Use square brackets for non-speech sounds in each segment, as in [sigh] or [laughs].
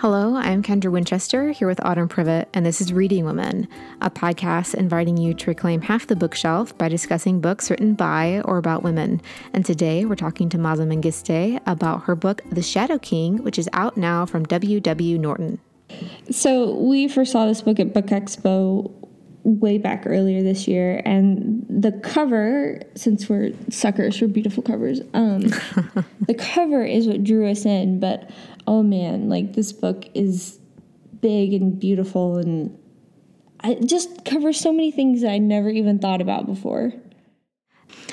Hello, I'm Kendra Winchester here with Autumn Privett, and this is Reading Women, a podcast inviting you to reclaim half the bookshelf by discussing books written by or about women. And today we're talking to Maaza Mengiste about her book, The Shadow King, which is out now from W.W. Norton. So we first saw this book at Book Expo way back earlier this year and the cover since we're suckers for beautiful covers um [laughs] the cover is what drew us in but oh man like this book is big and beautiful and it just covers so many things that i never even thought about before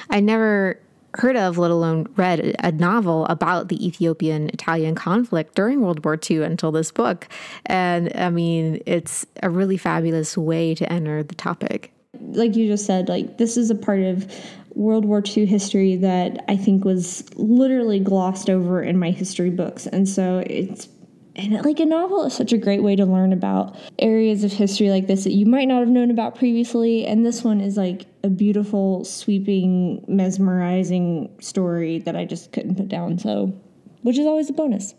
i never heard of, let alone read, a novel about the Ethiopian Italian conflict during World War II until this book. And I mean, it's a really fabulous way to enter the topic. Like you just said, like this is a part of World War II history that I think was literally glossed over in my history books. And so it's and like a novel is such a great way to learn about areas of history like this that you might not have known about previously. And this one is like a beautiful sweeping mesmerizing story that i just couldn't put down. So which is always a bonus.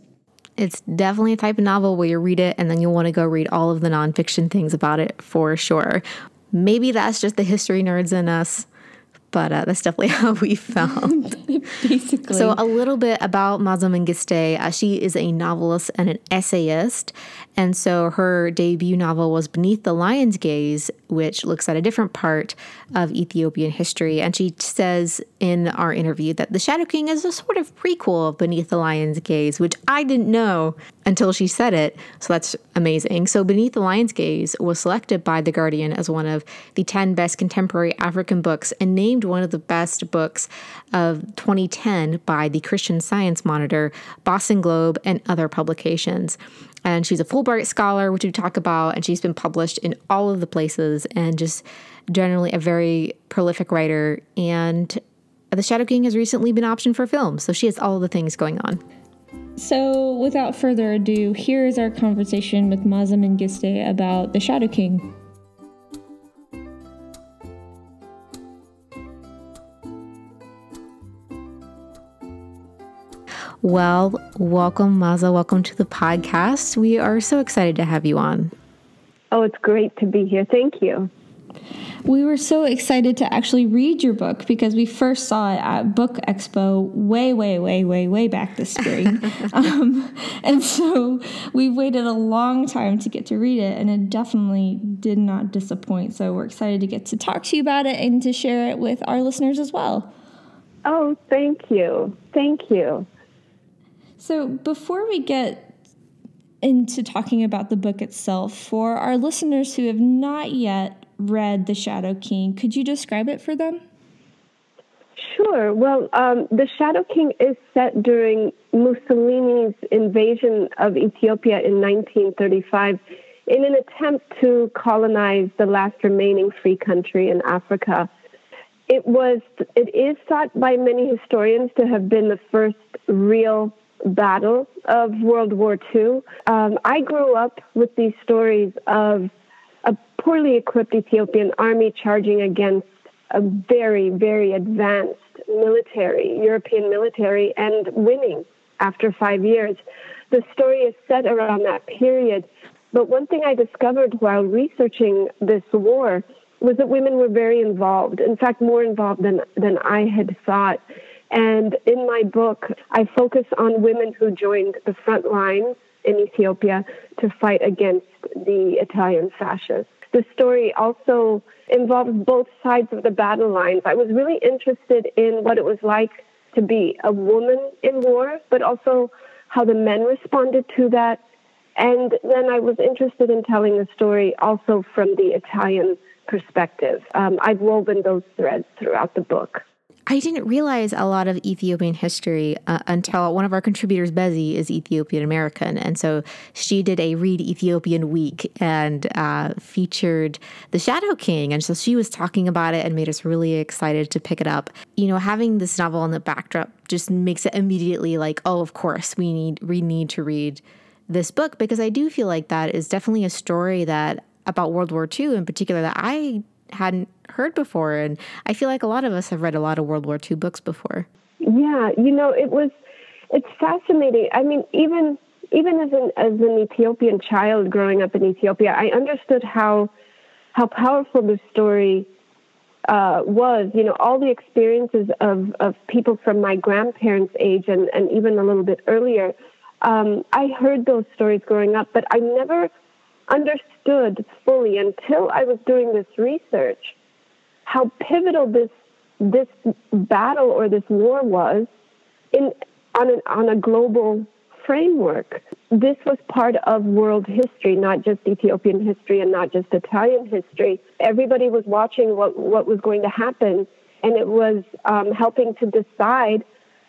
It's definitely a type of novel where you read it and then you'll want to go read all of the nonfiction things about it for sure maybe that's just the history nerds in us but uh, that's definitely [laughs] how we found. [laughs] Basically. So, a little bit about Maaza Mengiste. Uh, she is a novelist and an essayist. And so, her debut novel was Beneath the Lion's Gaze, which looks at a different part of Ethiopian history. And she says in our interview that The Shadow King is a sort of prequel of Beneath the Lion's Gaze, which I didn't know until she said it. So that's amazing. So Beneath the Lion's Gaze was selected by The Guardian as one of the 10 best contemporary African books and named one of the best books of 2010 by the Christian Science Monitor, Boston Globe, and other publications. And she's a Fulbright scholar, which we talk about, and she's been published in all of the places and just generally a very prolific writer. And The Shadow King has recently been optioned for film, so she has all the things going on. So, without further ado, here is our conversation with Maaza Mengiste about The Shadow King. Well, welcome, Maaza. Welcome to the podcast. We are so excited to have you on. Oh, it's great to be here. Thank you. We were so excited to actually read your book because we first saw it at Book Expo way, way, way, way, way back this spring. [laughs] um, and so we've waited a long time to get to read it, and it definitely did not disappoint. So we're excited to get to talk to you about it and to share it with our listeners as well. Oh, thank you. Thank you. So, before we get into talking about the book itself, for our listeners who have not yet read The Shadow King, could you describe it for them? Sure. Well, um, The Shadow King is set during Mussolini's invasion of Ethiopia in 1935 in an attempt to colonize the last remaining free country in Africa. It was, it is thought by many historians to have been the first real battle of World War II. Um, I grew up with these stories of poorly equipped Ethiopian army charging against a very, very advanced military, European military, and winning after five years. The story is set around that period. But one thing I discovered while researching this war was that women were very involved. In fact, more involved than, than I had thought. And in my book, I focus on women who joined the front line in Ethiopia to fight against the Italian fascists. The story also involves both sides of the battle lines. I was really interested in what it was like to be a woman in war, but also how the men responded to that. And then I was interested in telling the story also from the Italian perspective. Um, I've woven those threads throughout the book. I didn't realize a lot of Ethiopian history uh, until one of our contributors, Bezzy, is Ethiopian American. And so she did a Read Ethiopian Week and uh, featured The Shadow King. And so she was talking about it and made us really excited to pick it up. You know, having this novel in the backdrop just makes it immediately like, oh, of course, we need, we need to read this book because I do feel like that is definitely a story that about World War II in particular that I hadn't heard before. And I feel like a lot of us have read a lot of World War II books before. Yeah, you know, it was, it's fascinating. I mean, even even as an as an Ethiopian child growing up in Ethiopia, I understood how how powerful the story uh, was. You know, all the experiences of of people from my grandparents' age and and even a little bit earlier. Um, I heard those stories growing up, but I never understood fully until I was doing this research how pivotal this this battle or this war was in on an, on a global framework. This was part of world history, not just Ethiopian history and not just Italian history. Everybody was watching what, what was going to happen, and it was um, helping to decide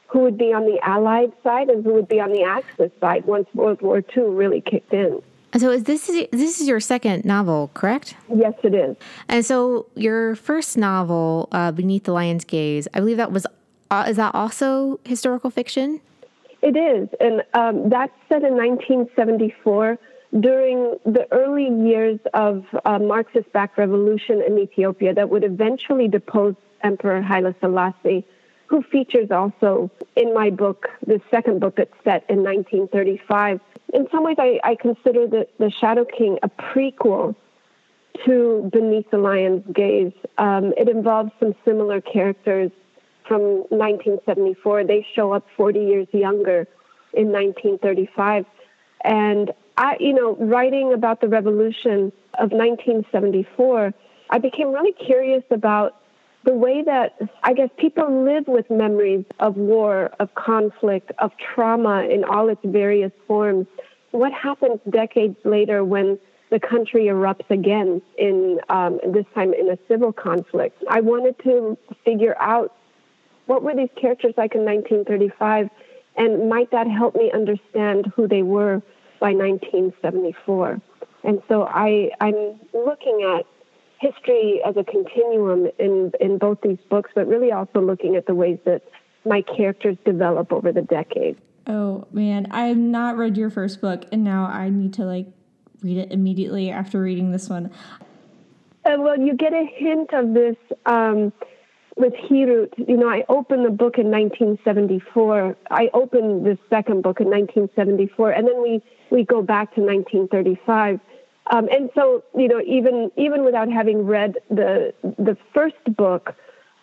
who would be on the Allied side and who would be on the Axis side once World War II really kicked in. So is this is this is your second novel, correct? Yes, it is. And so your first novel, uh, Beneath the Lion's Gaze, I believe that was uh, is that also historical fiction? It is, and um, that's set in 1974 during the early years of uh, Marxist-backed revolution in Ethiopia that would eventually depose Emperor Haile Selassie, who features also in my book, the second book that's set in 1935. In some ways, I, I consider the, the Shadow King a prequel to Beneath the Lion's Gaze. Um, it involves some similar characters from 1974. They show up 40 years younger in 1935. And I, you know, writing about the revolution of 1974, I became really curious about the way that I guess people live with memories of war, of conflict, of trauma in all its various forms. What happens decades later when the country erupts again in um, this time in a civil conflict? I wanted to figure out what were these characters like in 1935, and might that help me understand who they were by 1974? And so I, I'm looking at history as a continuum in, in both these books, but really also looking at the ways that my characters develop over the decades. Oh man, I have not read your first book, and now I need to like read it immediately after reading this one. Uh, well, you get a hint of this um, with Hirut, you know, I opened the book in 1974. I opened the second book in 1974, and then we, we go back to 1935. Um, and so, you know, even even without having read the the first book,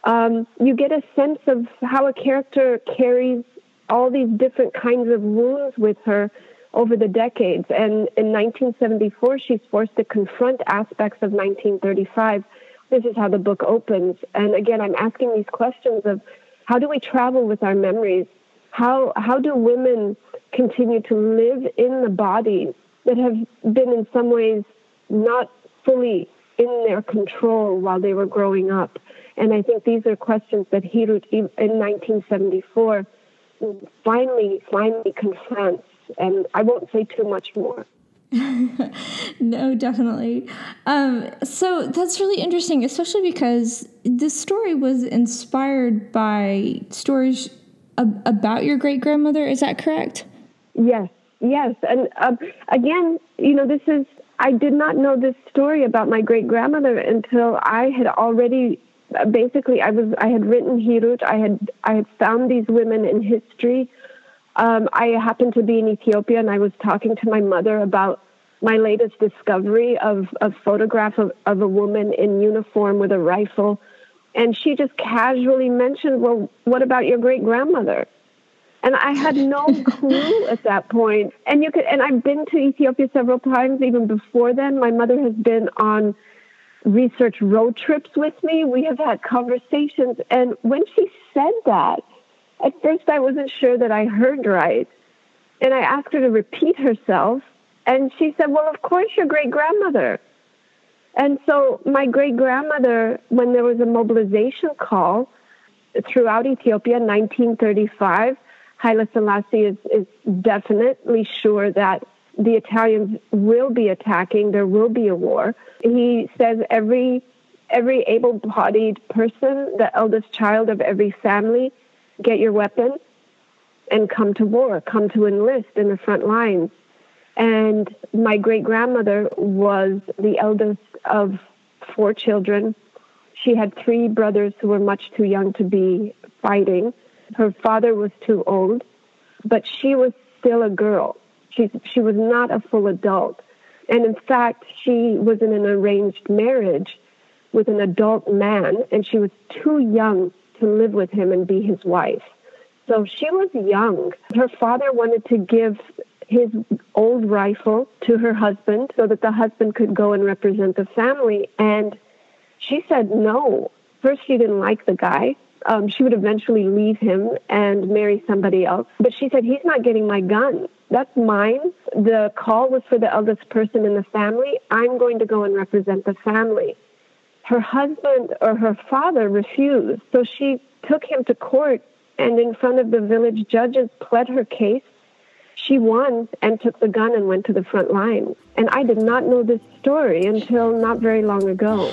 um, you get a sense of how a character carries all these different kinds of wounds with her over the decades. And in 1974, she's forced to confront aspects of 1935 this is how the book opens. And again, I'm asking these questions of how do we travel with our memories? How, how do women continue to live in the bodies that have been in some ways not fully in their control while they were growing up? And I think these are questions that Hirut in 1974 finally, finally confronts. And I won't say too much more. [laughs] no, definitely. Um, so that's really interesting, especially because this story was inspired by stories ab- about your great grandmother. Is that correct? Yes, yes. And um, again, you know, this is, I did not know this story about my great grandmother until I had already. Basically, I was I had written Hirut. I had I had found these women in history. Um, I happened to be in Ethiopia, and I was talking to my mother about my latest discovery of a photograph of, of a woman in uniform with a rifle. And she just casually mentioned, Well, what about your great grandmother? And I had no [laughs] clue at that point. And you could, and I've been to Ethiopia several times even before then. My mother has been on research road trips with me. We have had conversations. And when she said that, at first I wasn't sure that I heard right. And I asked her to repeat herself. And she said, Well, of course, your great grandmother. And so, my great grandmother, when there was a mobilization call throughout Ethiopia in 1935, Haile Selassie is, is definitely sure that the Italians will be attacking, there will be a war. He says every every able-bodied person, the eldest child of every family, get your weapon and come to war, come to enlist in the front lines. And my great grandmother was the eldest of four children. She had three brothers who were much too young to be fighting. Her father was too old, but she was still a girl. She she was not a full adult, and in fact, she was in an arranged marriage with an adult man, and she was too young to live with him and be his wife. So she was young. Her father wanted to give his old rifle to her husband so that the husband could go and represent the family. And she said no. First, she didn't like the guy. Um, she would eventually leave him and marry somebody else. But she said, He's not getting my gun. That's mine. The call was for the eldest person in the family. I'm going to go and represent the family. Her husband or her father refused. So she took him to court and, in front of the village judges, pled her case she won and took the gun and went to the front line. And I did not know this story until not very long ago.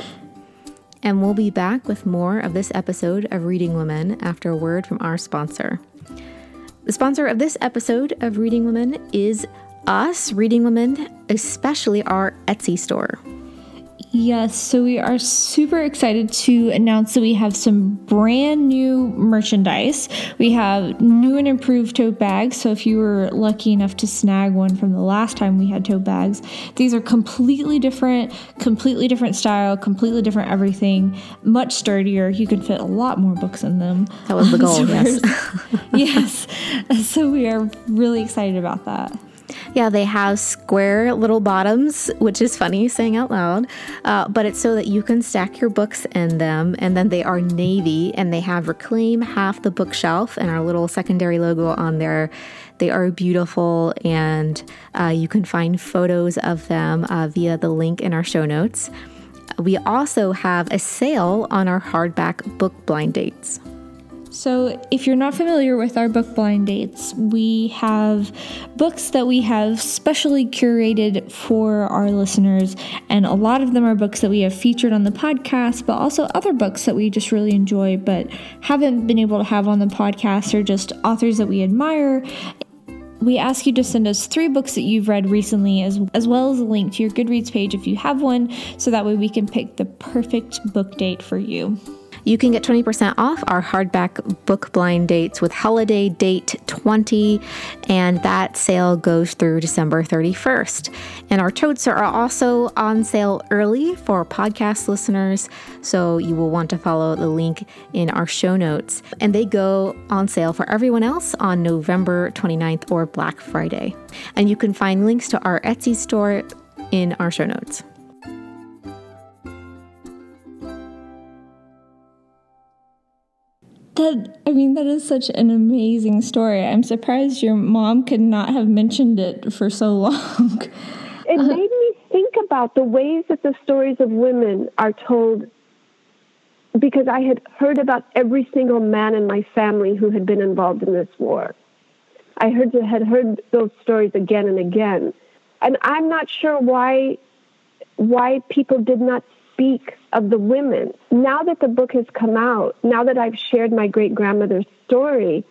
And we'll be back with more of this episode of Reading Women after a word from our sponsor. The sponsor of this episode of Reading Women is us, Reading Women, especially our Etsy store. Yes, so we are super excited to announce that we have some brand new merchandise. We have new and improved tote bags. So if you were lucky enough to snag one from the last time we had tote bags, these are completely different, completely different style, completely different everything, much sturdier. You can fit a lot more books in them. That was the goal, [laughs] so yes. [laughs] yes. So we are really excited about that. Yeah, they have square little bottoms, which is funny saying out loud, uh, but it's so that you can stack your books in them. And then they are navy and they have reclaim half the bookshelf and our little secondary logo on there. They are beautiful, and uh, you can find photos of them uh, via the link in our show notes. We also have a sale on our hardback book blind dates. So, if you're not familiar with our book blind dates, we have books that we have specially curated for our listeners, and a lot of them are books that we have featured on the podcast, but also other books that we just really enjoy but haven't been able to have on the podcast or just authors that we admire we ask you to send us three books that you've read recently, as, as well as a link to your Goodreads page if you have one, so that way we can pick the perfect book date for you. You can get 20% off our hardback book blind dates with holiday date 20, and that sale goes through December 31st. And our totes are also on sale early for podcast listeners, so you will want to follow the link in our show notes. And they go on sale for everyone else on November 29th or Black Friday. And you can find links to our Etsy store in our show notes. That I mean, that is such an amazing story. I'm surprised your mom could not have mentioned it for so long. it uh-huh. made me think about the ways that the stories of women are told because I had heard about every single man in my family who had been involved in this war. I heard had heard those stories again and again. And I'm not sure why why people did not speak of the women. Now that the book has come out, now that I've shared my great grandmother's story,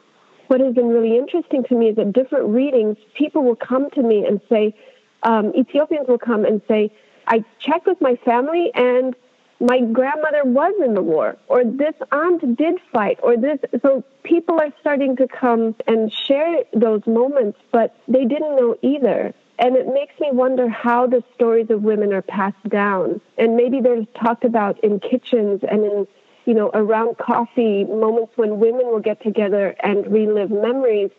what has been really interesting to me is that different readings, people will come to me and say, um, Ethiopians will come and say, I checked with my family and my grandmother was in the war, or this aunt did fight, or this. So people are starting to come and share those moments, but they didn't know either. And it makes me wonder how the stories of women are passed down. And maybe they're talked about in kitchens and in, you know, around coffee, moments when women will get together and relive memories,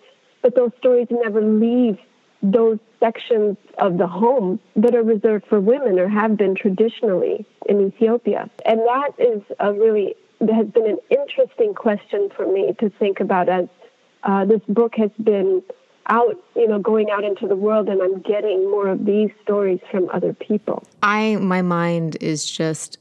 but those stories never leave those sections of the home that are reserved for women or have been traditionally in Ethiopia. And that is a really that has been an interesting question for me to think about as uh, this book has been out, you know, going out into the world and I'm getting more of these stories from other people. I my mind is just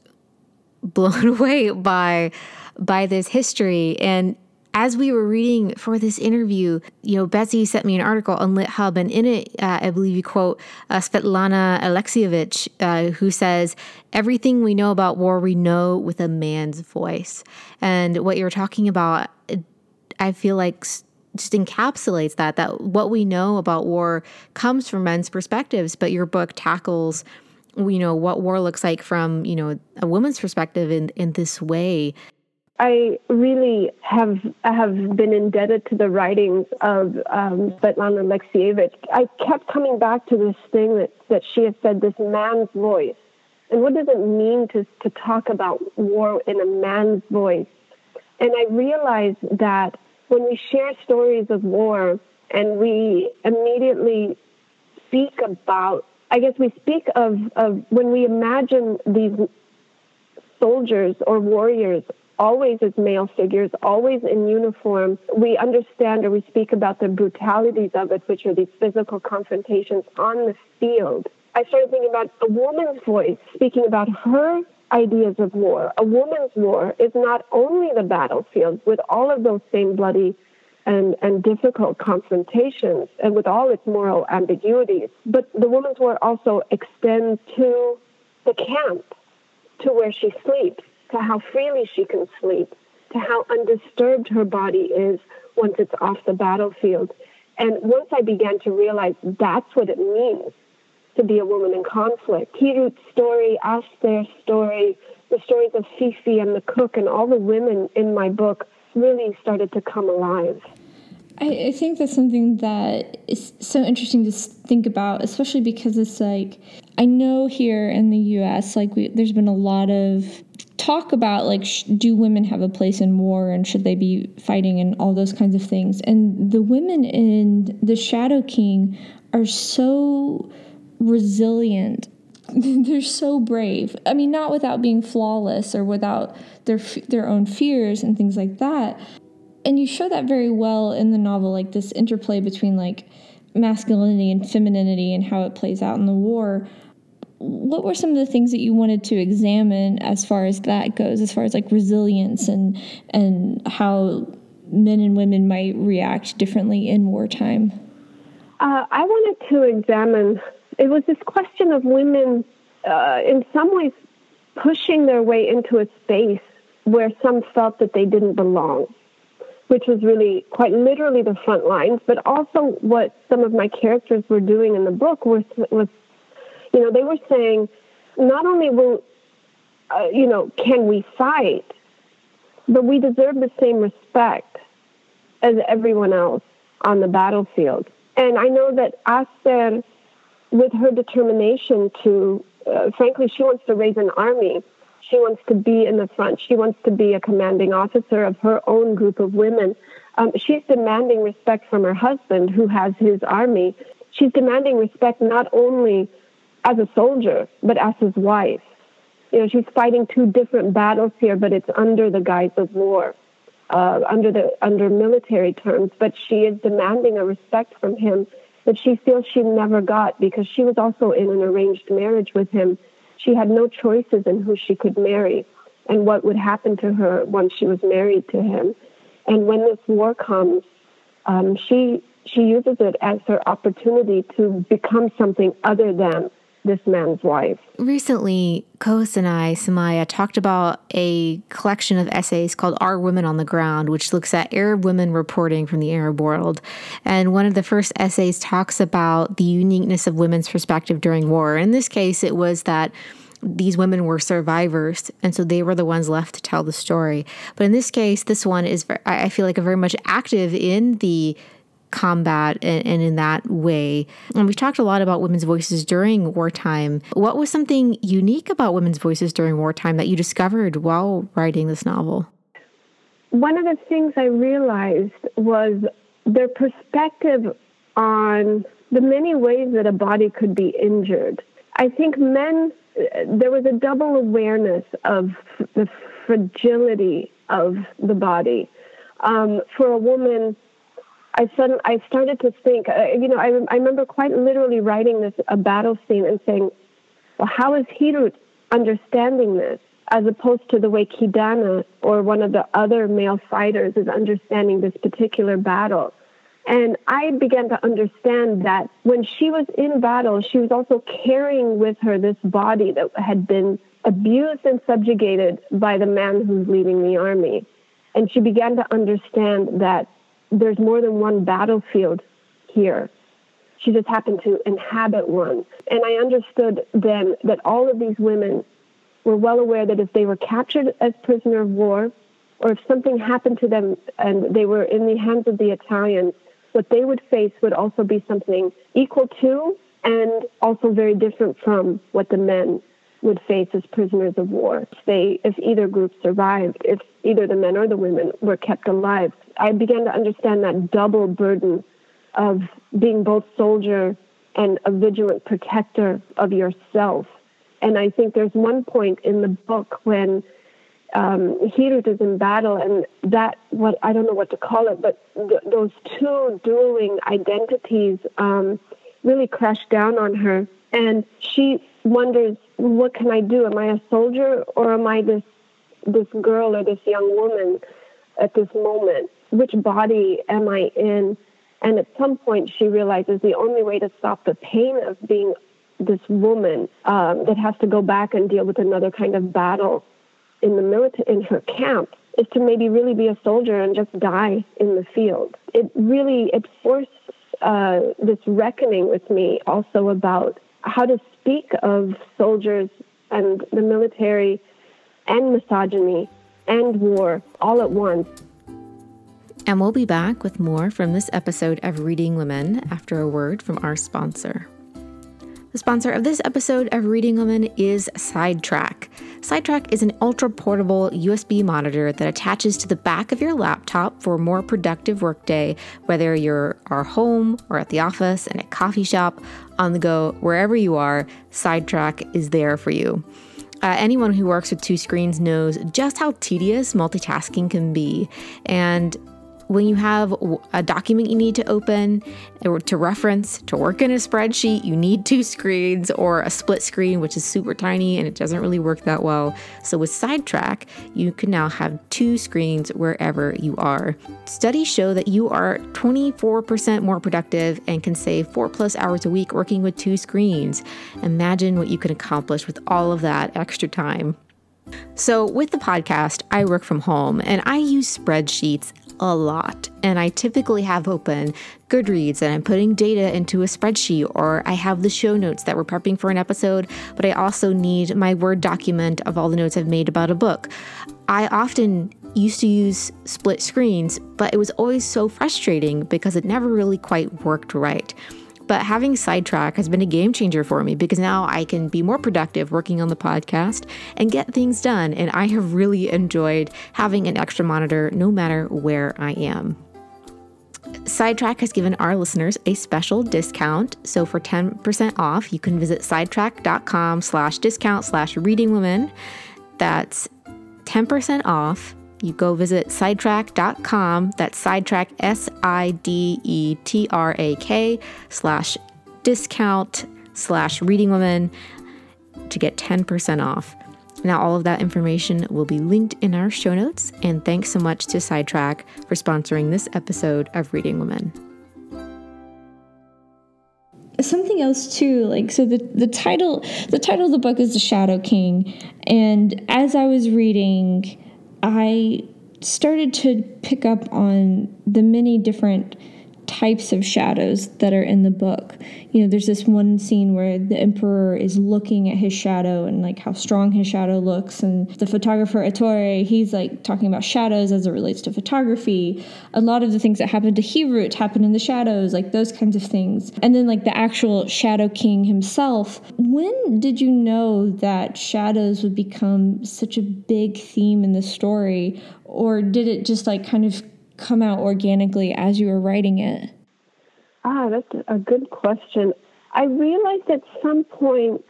blown [laughs] away by by this history and as we were reading for this interview, you know, Betsy sent me an article on LitHub, and in it, uh, I believe you quote uh, Svetlana Alexievich, uh, who says, Everything we know about war, we know with a man's voice. And what you're talking about, I feel like just encapsulates that that what we know about war comes from men's perspectives but your book tackles you know what war looks like from you know a woman's perspective in in this way I really have have been indebted to the writings of um, Svetlana Alexievich. I kept coming back to this thing that, that she has said, this man's voice. And what does it mean to, to talk about war in a man's voice? And I realized that when we share stories of war and we immediately speak about, I guess we speak of, of when we imagine these soldiers or warriors always as male figures, always in uniform. We understand or we speak about the brutalities of it, which are these physical confrontations on the field. I started thinking about a woman's voice speaking about her ideas of war. A woman's war is not only the battlefield with all of those same bloody and, and difficult confrontations and with all its moral ambiguities, but the woman's war also extends to the camp, to where she sleeps, to how freely she can sleep, to how undisturbed her body is once it's off the battlefield. And once I began to realize that's what it means to be a woman in conflict, Hirut's story, Aster's story, the stories of Fifi and the cook and all the women in my book really started to come alive. I, I think that's something that is so interesting to think about, especially because it's like I know here in the U.S. like we, there's been a lot of talk about like sh- do women have a place in war and should they be fighting and all those kinds of things and the women in the shadow king are so resilient. [laughs] They're so brave. I mean not without being flawless or without their their own fears and things like that. And you show that very well in the novel like this interplay between like masculinity and femininity and how it plays out in the war. What were some of the things that you wanted to examine as far as that goes as far as like resilience and and how men and women might react differently in wartime? Uh, i wanted to examine it was this question of women uh, in some ways pushing their way into a space where some felt that they didn't belong which was really quite literally the front lines, but also what some of my characters were doing in the book was was you know, they were saying not only will, uh, you know, can we fight, but we deserve the same respect as everyone else on the battlefield. And I know that Aster, with her determination to, uh, frankly, she wants to raise an army. She wants to be in the front. She wants to be a commanding officer of her own group of women. Um, she's demanding respect from her husband, who has his army. She's demanding respect not only as a soldier, but as his wife. You know, she's fighting two different battles here, but it's under the guise of war, uh, under the under military terms. But she is demanding a respect from him that she feels she never got because she was also in an arranged marriage with him. She had no choices in who she could marry and what would happen to her once she was married to him. And when this war comes, um, she she uses it as her opportunity to become something other than this man's wife. Recently, Kohus and I, Samaya, talked about a collection of essays called Our Women on the Ground, which looks at Arab women reporting from the Arab world. And one of the first essays talks about the uniqueness of women's perspective during war. In this case, it was that these women were survivors, and so they were the ones left to tell the story. But in this case, this one is, I feel like, very much active in the combat and, and, in that way. And we've talked a lot about women's voices during wartime. What was something unique about women's voices during wartime that you discovered while writing this novel? One of the things I realized was their perspective on the many ways that a body could be injured. I think men, there was a double awareness of the fragility of the body. Um, for a woman, I suddenly I started to think. Uh, you know, I I remember quite literally writing this a battle scene and saying, "Well, how is Hirut understanding this?" As opposed to the way Kidana or one of the other male fighters is understanding this particular battle. And I began to understand that when she was in battle, she was also carrying with her this body that had been abused and subjugated by the man who's leading the army. And she began to understand that there's more than one battlefield here. She just happened to inhabit one. And I understood then that all of these women were well aware that if they were captured as prisoner of war, or if something happened to them and they were in the hands of the Italians, what they would face would also be something equal to and also very different from what the men would face as prisoners of war. If they, if either group survived, if either the men or the women were kept alive, I began to understand that double burden of being both soldier and a vigilant protector of yourself. And I think there's one point in the book when um, Hirut is in battle, and that what I don't know what to call it, but th- those two dueling identities um, really crash down on her, and she wonders, "What can I do? Am I a soldier or am I this this girl or this young woman at this moment? Which body am I in?" And at some point, she realizes the only way to stop the pain of being this woman um, that has to go back and deal with another kind of battle in the military in her camp is to maybe really be a soldier and just die in the field. It really it forced uh, this reckoning with me also about how to speak of soldiers and the military and misogyny and war all at once. And we'll be back with more from this episode of Reading Women after a word from our sponsor. The sponsor of this episode of Reading Women is Sidetrak. Sidetrak is an ultra portable USB monitor that attaches to the back of your laptop for a more productive workday, whether you're at home or at the office, in a coffee shop, on the go, wherever you are, Sidetrak is there for you. Uh, anyone who works with two screens knows just how tedious multitasking can be. And when you have a document you need to open or to reference, to work in a spreadsheet, you need two screens or a split screen, which is super tiny and it doesn't really work that well. So with Sidetrak, you can now have two screens wherever you are. Studies show that you are 24% more productive and can save four plus hours a week working with two screens. Imagine what you can accomplish with all of that extra time. So, with the podcast, I work from home and I use spreadsheets a lot. And I typically have open Goodreads and I'm putting data into a spreadsheet, or I have the show notes that we're prepping for an episode, but I also need my Word document of all the notes I've made about a book. I often used to use split screens, but it was always so frustrating because it never really quite worked right. But having Sidetrak has been a game changer for me because now I can be more productive working on the podcast and get things done. And I have really enjoyed having an extra monitor no matter where I am. Sidetrak has given our listeners a special discount. So for 10% off, you can visit sidetrak.com slash discount slash reading women. That's 10% off you go visit sidetrak.com. That's sidetrak, S I D E T R A K, slash discount slash reading women to get 10% off. Now, all of that information will be linked in our show notes. And thanks so much to Sidetrak for sponsoring this episode of Reading Women. Something else too, like so the the title the title of the book is The Shadow King, and as I was reading, I started to pick up on the many different types of shadows that are in the book. You know, there's this one scene where the emperor is looking at his shadow and like how strong his shadow looks and the photographer Ettore, he's like talking about shadows as it relates to photography. A lot of the things that happen to Hirut happen in the shadows, like those kinds of things. And then like the actual Shadow King himself. When did you know that shadows would become such a big theme in the story or did it just like kind of come out organically as you were writing it? Ah, that's a good question. I realized at some point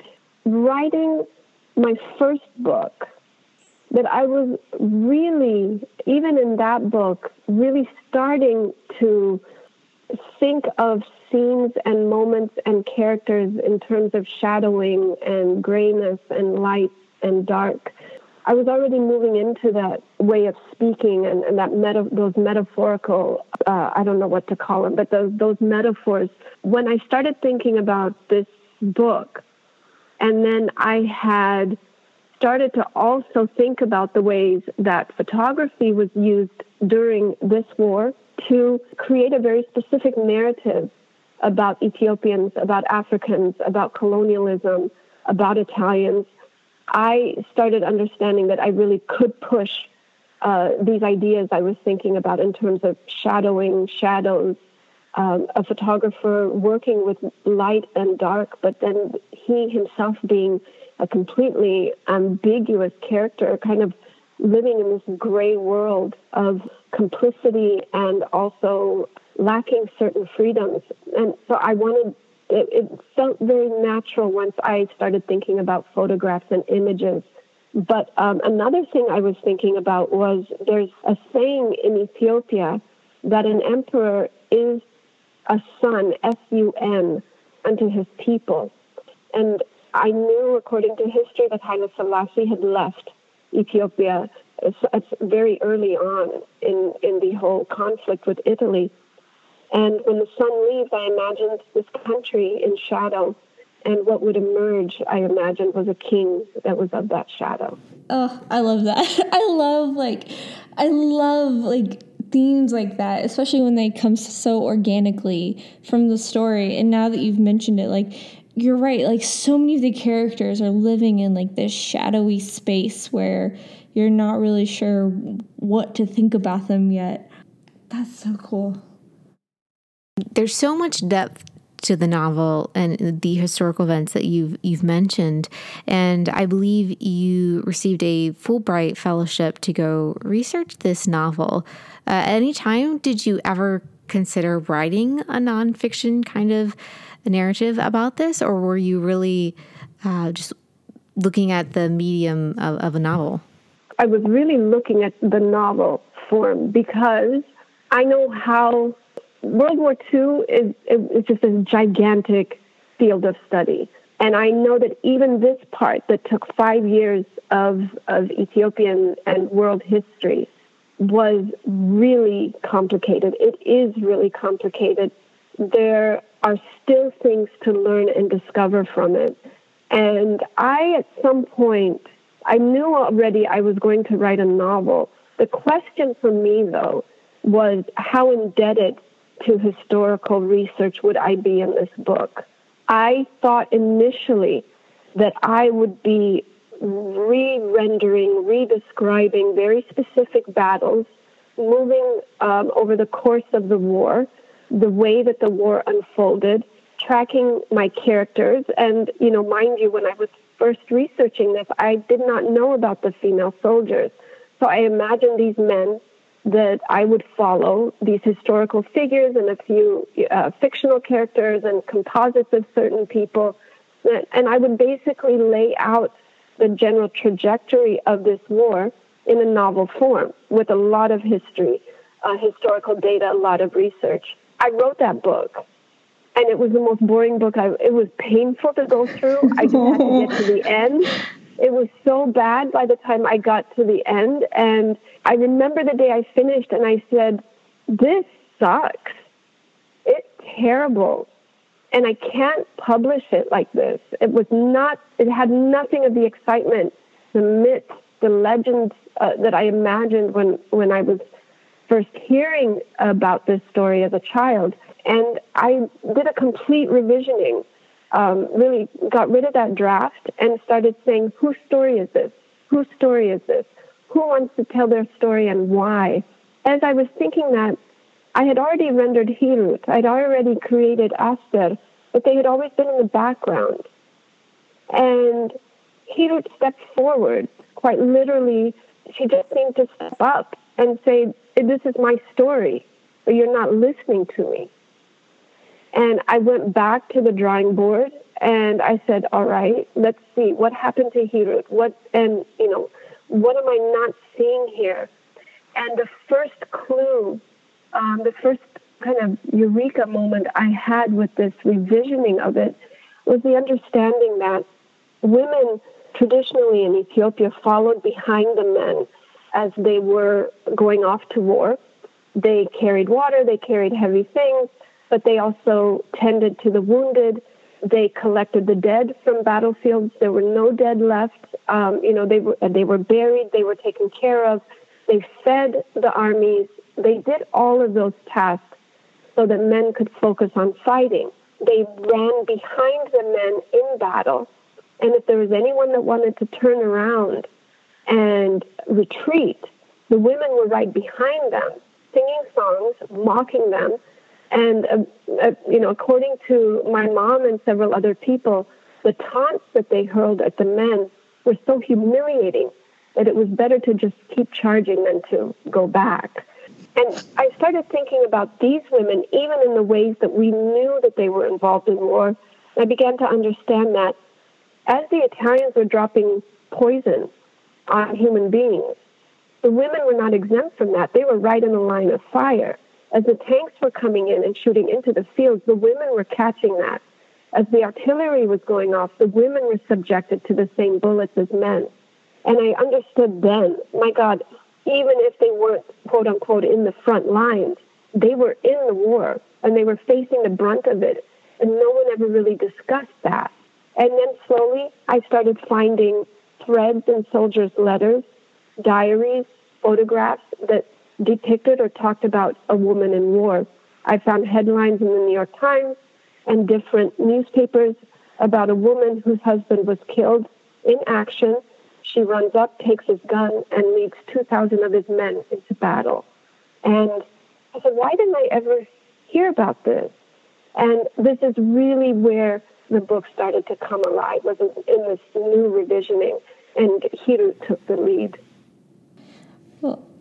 writing my first book that I was really, even in that book, really starting to think of scenes and moments and characters in terms of shadowing and grayness and light and dark. I was already moving into that way of speaking and, and that meta, those metaphorical, uh, I don't know what to call them, but those, those metaphors. When I started thinking about this book, and then I had started to also think about the ways that photography was used during this war to create a very specific narrative about Ethiopians, about Africans, about colonialism, about Italians I started understanding that I really could push uh, these ideas I was thinking about in terms of shadowing, shadows, um, a photographer working with light and dark, but then he himself being a completely ambiguous character, kind of living in this gray world of complicity and also lacking certain freedoms. And so I wanted, it, it felt very natural once I started thinking about photographs and images. But um, another thing I was thinking about was there's a saying in Ethiopia that an emperor is a son, S U N, unto his people. And I knew, according to history, that Haile Selassie had left Ethiopia it's, it's very early on in, in the whole conflict with Italy. And when the sun leaves, I imagined this country in shadow. And what would emerge, I imagined, was a king that was of that shadow. Oh, I love that. [laughs] I love, like, I love, like, themes like that, especially when they come so organically from the story. And now that you've mentioned it, like, you're right. Like, so many of the characters are living in, like, this shadowy space where you're not really sure what to think about them yet. That's so cool. There's so much depth to the novel and the historical events that you've you've mentioned, and I believe you received a Fulbright fellowship to go research this novel. Uh, at any time, did you ever consider writing a nonfiction kind of narrative about this, or were you really uh, just looking at the medium of, of a novel? I was really looking at the novel form because I know how World War II is, is just a gigantic field of study. And I know that even this part that took five years of, of Ethiopian and world history was really complicated. It is really complicated. There are still things to learn and discover from it. And I, at some point, I knew already I was going to write a novel. The question for me, though, was how indebted to historical research would I be in this book? I thought initially that I would be re rendering, re describing very specific battles, moving um, over the course of the war, the way that the war unfolded, tracking my characters. And, you know, mind you, when I was first researching this, I did not know about the female soldiers. So I imagined these men that I would follow, these historical figures and a few uh, fictional characters and composites of certain people. And I would basically lay out the general trajectory of this war in a novel form with a lot of history, uh, historical data, a lot of research. I wrote that book and it was the most boring book I it was painful to go through. I just had to get to the end. [laughs] It was so bad by the time I got to the end and I remember the day I finished and I said, This sucks. It's terrible. And I can't publish it like this. It was not it had nothing of the excitement, the myth, the legends uh, that I imagined when when I was first hearing about this story as a child. And I did a complete revisioning, um, really got rid of that draft and started saying, whose story is this? Whose story is this? Who wants to tell their story and why? As I was thinking that, I had already rendered Hirut, I'd already created Aster, but they had always been in the background. And Hirut stepped forward, quite literally, she just seemed to step up and say, This is my story, but you're not listening to me. And I went back to the drawing board and I said, all right, let's see what happened to Hirut. What, and, you know, what am I not seeing here? And the first clue, um, the first kind of eureka moment I had with this revisioning of it was the understanding that women traditionally in Ethiopia followed behind the men as they were going off to war. They carried water, they carried heavy things, but they also tended to the wounded. They collected the dead from battlefields. There were no dead left. Um, you know, they were they were buried. They were taken care of. They fed the armies. They did all of those tasks so that men could focus on fighting. They ran behind the men in battle, and if there was anyone that wanted to turn around and retreat, the women were right behind them, singing songs, mocking them. And, uh, uh, you know, according to my mom and several other people, the taunts that they hurled at the men were so humiliating that it was better to just keep charging than to go back. And I started thinking about these women, even in the ways that we knew that they were involved in war. I began to understand that as the Italians were dropping poison on human beings, the women were not exempt from that. They were right in the line of fire. As the tanks were coming in and shooting into the fields, the women were catching that. As the artillery was going off, the women were subjected to the same bullets as men. And I understood then, my God, even if they weren't, quote unquote, in the front lines, they were in the war and they were facing the brunt of it. And no one ever really discussed that. And then slowly I started finding threads in soldiers' letters, diaries, photographs that depicted or talked about a woman in war. I found headlines in the New York Times and different newspapers about a woman whose husband was killed in action. She runs up, takes his gun, and leads 2,000 of his men into battle. And I said, why didn't I ever hear about this? And this is really where the book started to come alive, was in this new revisioning, and Hirut took the lead.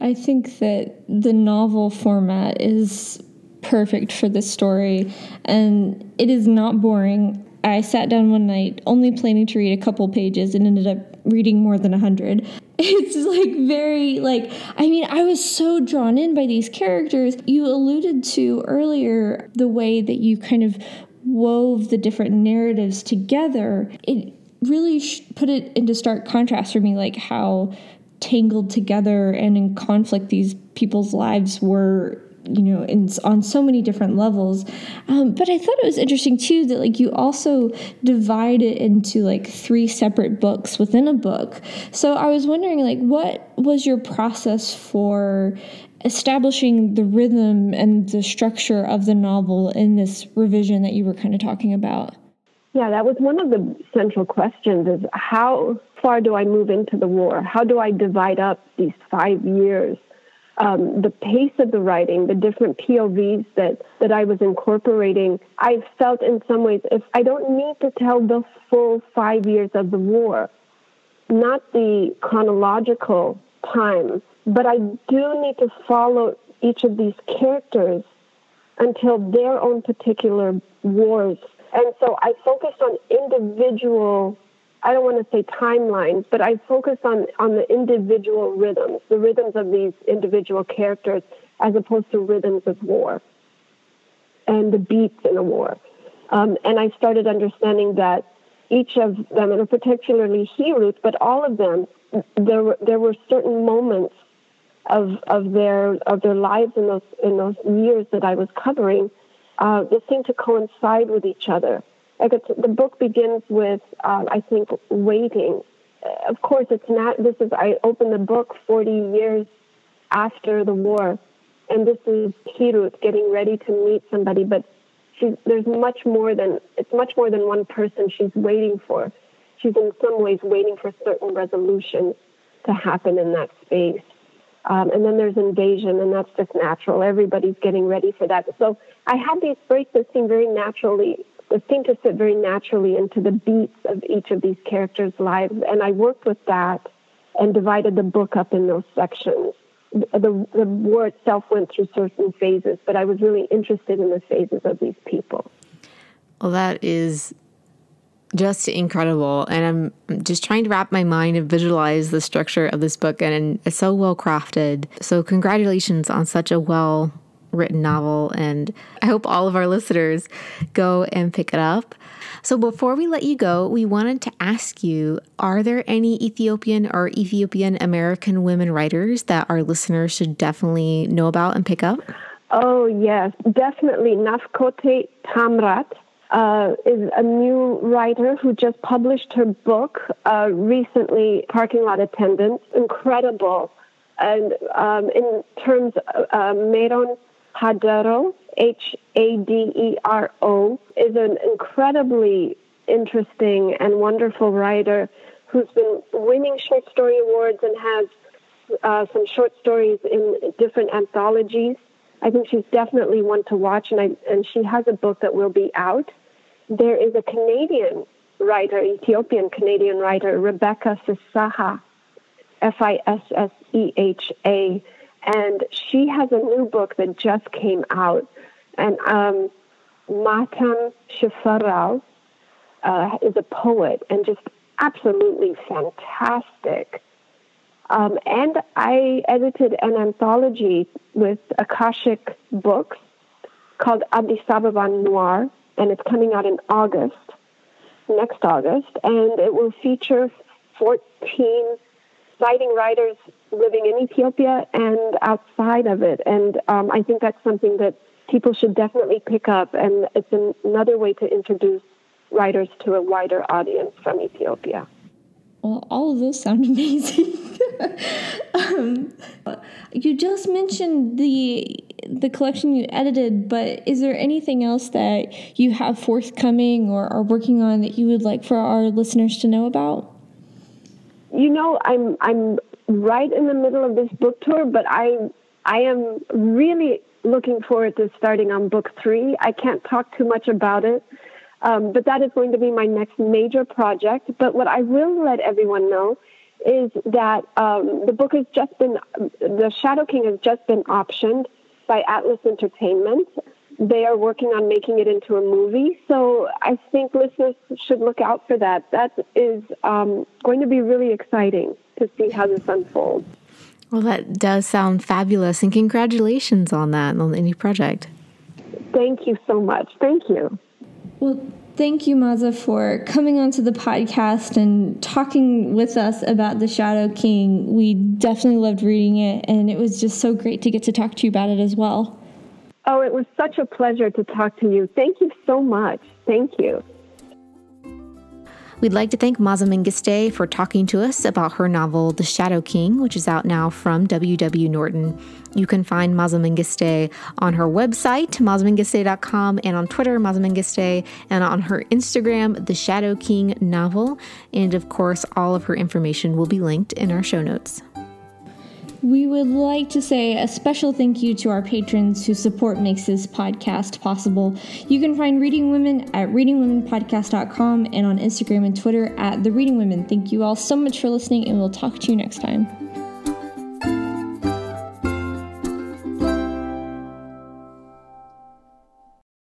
I think that the novel format is perfect for this story, and it is not boring. I sat down one night only planning to read a couple pages and ended up reading more than a hundred. [laughs] It's like very like I mean I was so drawn in by these characters. You alluded to earlier the way that you kind of wove the different narratives together. It really put it into stark contrast for me, like how tangled together and in conflict these people's lives were you know in, on so many different levels. Um, but i thought it was interesting too that like you also divide it into like three separate books within a book. So i was wondering like what was your process for establishing the rhythm and the structure of the novel in this revision that you were kind of talking about yeah that was one of the central questions is how far do i move into the war how do i divide up these five years um, the pace of the writing, the different POVs that, that I was incorporating, I felt in some ways if I don't need to tell the full five years of the war, not the chronological time, but I do need to follow each of these characters until their own particular wars. And so I focused on individual I don't want to say timelines, but I focused on, on the individual rhythms, the rhythms of these individual characters, as opposed to rhythms of war and the beats in a war. Um, and I started understanding that each of them, and particularly Hirut, but all of them, there were, there were certain moments of, of their of their lives in those in those years that I was covering uh, that seemed to coincide with each other Like the book begins with, um, I think, waiting. Of course, it's not. This is I opened the book 40 years after the war, and this is Hirut getting ready to meet somebody. But there's much more than it's much more than one person she's waiting for. She's in some ways waiting for certain resolutions to happen in that space. Um, and then there's invasion, and that's just natural. Everybody's getting ready for that. So I had these breaks that seemed very naturally that seemed to fit very naturally into the beats of each of these characters' lives. And I worked with that and divided the book up in those sections. The, the war itself went through certain phases, but I was really interested in the phases of these people. Well, that is just incredible. And I'm just trying to wrap my mind and visualize the structure of this book, and it's so well crafted. So, congratulations on such a well written novel, and I hope all of our listeners go and pick it up. So, before we let you go, we wanted to ask you Are there any Ethiopian or Ethiopian American women writers that our listeners should definitely know about and pick up? Oh, yes, definitely. Nafkote Tamrat. Uh, is a new writer who just published her book uh, recently, Parking Lot Attendants. Incredible. And um, in terms of uh, Meron Hadero, H A D E R O, is an incredibly interesting and wonderful writer who's been winning short story awards and has uh, some short stories in different anthologies. I think she's definitely one to watch, and I and she has a book that will be out. There is a Canadian writer, Ethiopian Canadian writer, Rebecca Fisseha, F I S S E H A, and she has a new book that just came out, and um, Mahtem Shiferraw uh, is a poet and just absolutely fantastic. Um, and I edited an anthology with Akashic Books called Addis Ababa Noir, and it's coming out in August, next August, and it will feature 14 exciting writers living in Ethiopia and outside of it. And um, I think that's something that people should definitely pick up, and it's an, another way to introduce writers to a wider audience from Ethiopia. Well, all of those sound [laughs] amazing. um, you just mentioned the the collection you edited, but is there anything else that you have forthcoming or are working on that you would like for our listeners to know about? You know, I'm I'm right in the middle of this book tour, but I I am really looking forward to starting on book three. I can't talk too much about it um, but that is going to be my next major project. But what I will let everyone know is that um, the book has just been, The Shadow King has just been optioned by Atlas Entertainment. They are working on making it into a movie. So I think listeners should look out for that. That is um, going to be really exciting to see how this unfolds. Well, that does sound fabulous, and congratulations on that and on the new project. Thank you so much. Thank you. Well, thank you, Maaza, for coming onto the podcast and talking with us about The Shadow King. We definitely loved reading it, and it was just so great to get to talk to you about it as well. Oh, it was such a pleasure to talk to you. Thank you so much. Thank you. We'd like to thank Maaza Mengiste for talking to us about her novel, The Shadow King, which is out now from W.W. Norton. You can find Maaza Mengiste on her website, maazamengiste.com, and on Twitter, Maaza Mengiste, and on her Instagram, The Shadow King Novel. And of course, all of her information will be linked in our show notes. We would like to say a special thank you to our patrons whose support makes this podcast possible. You can find Reading Women at readingwomenpodcast.com and on Instagram and Twitter at The Reading Women. Thank you all so much for listening, and we'll talk to you next time.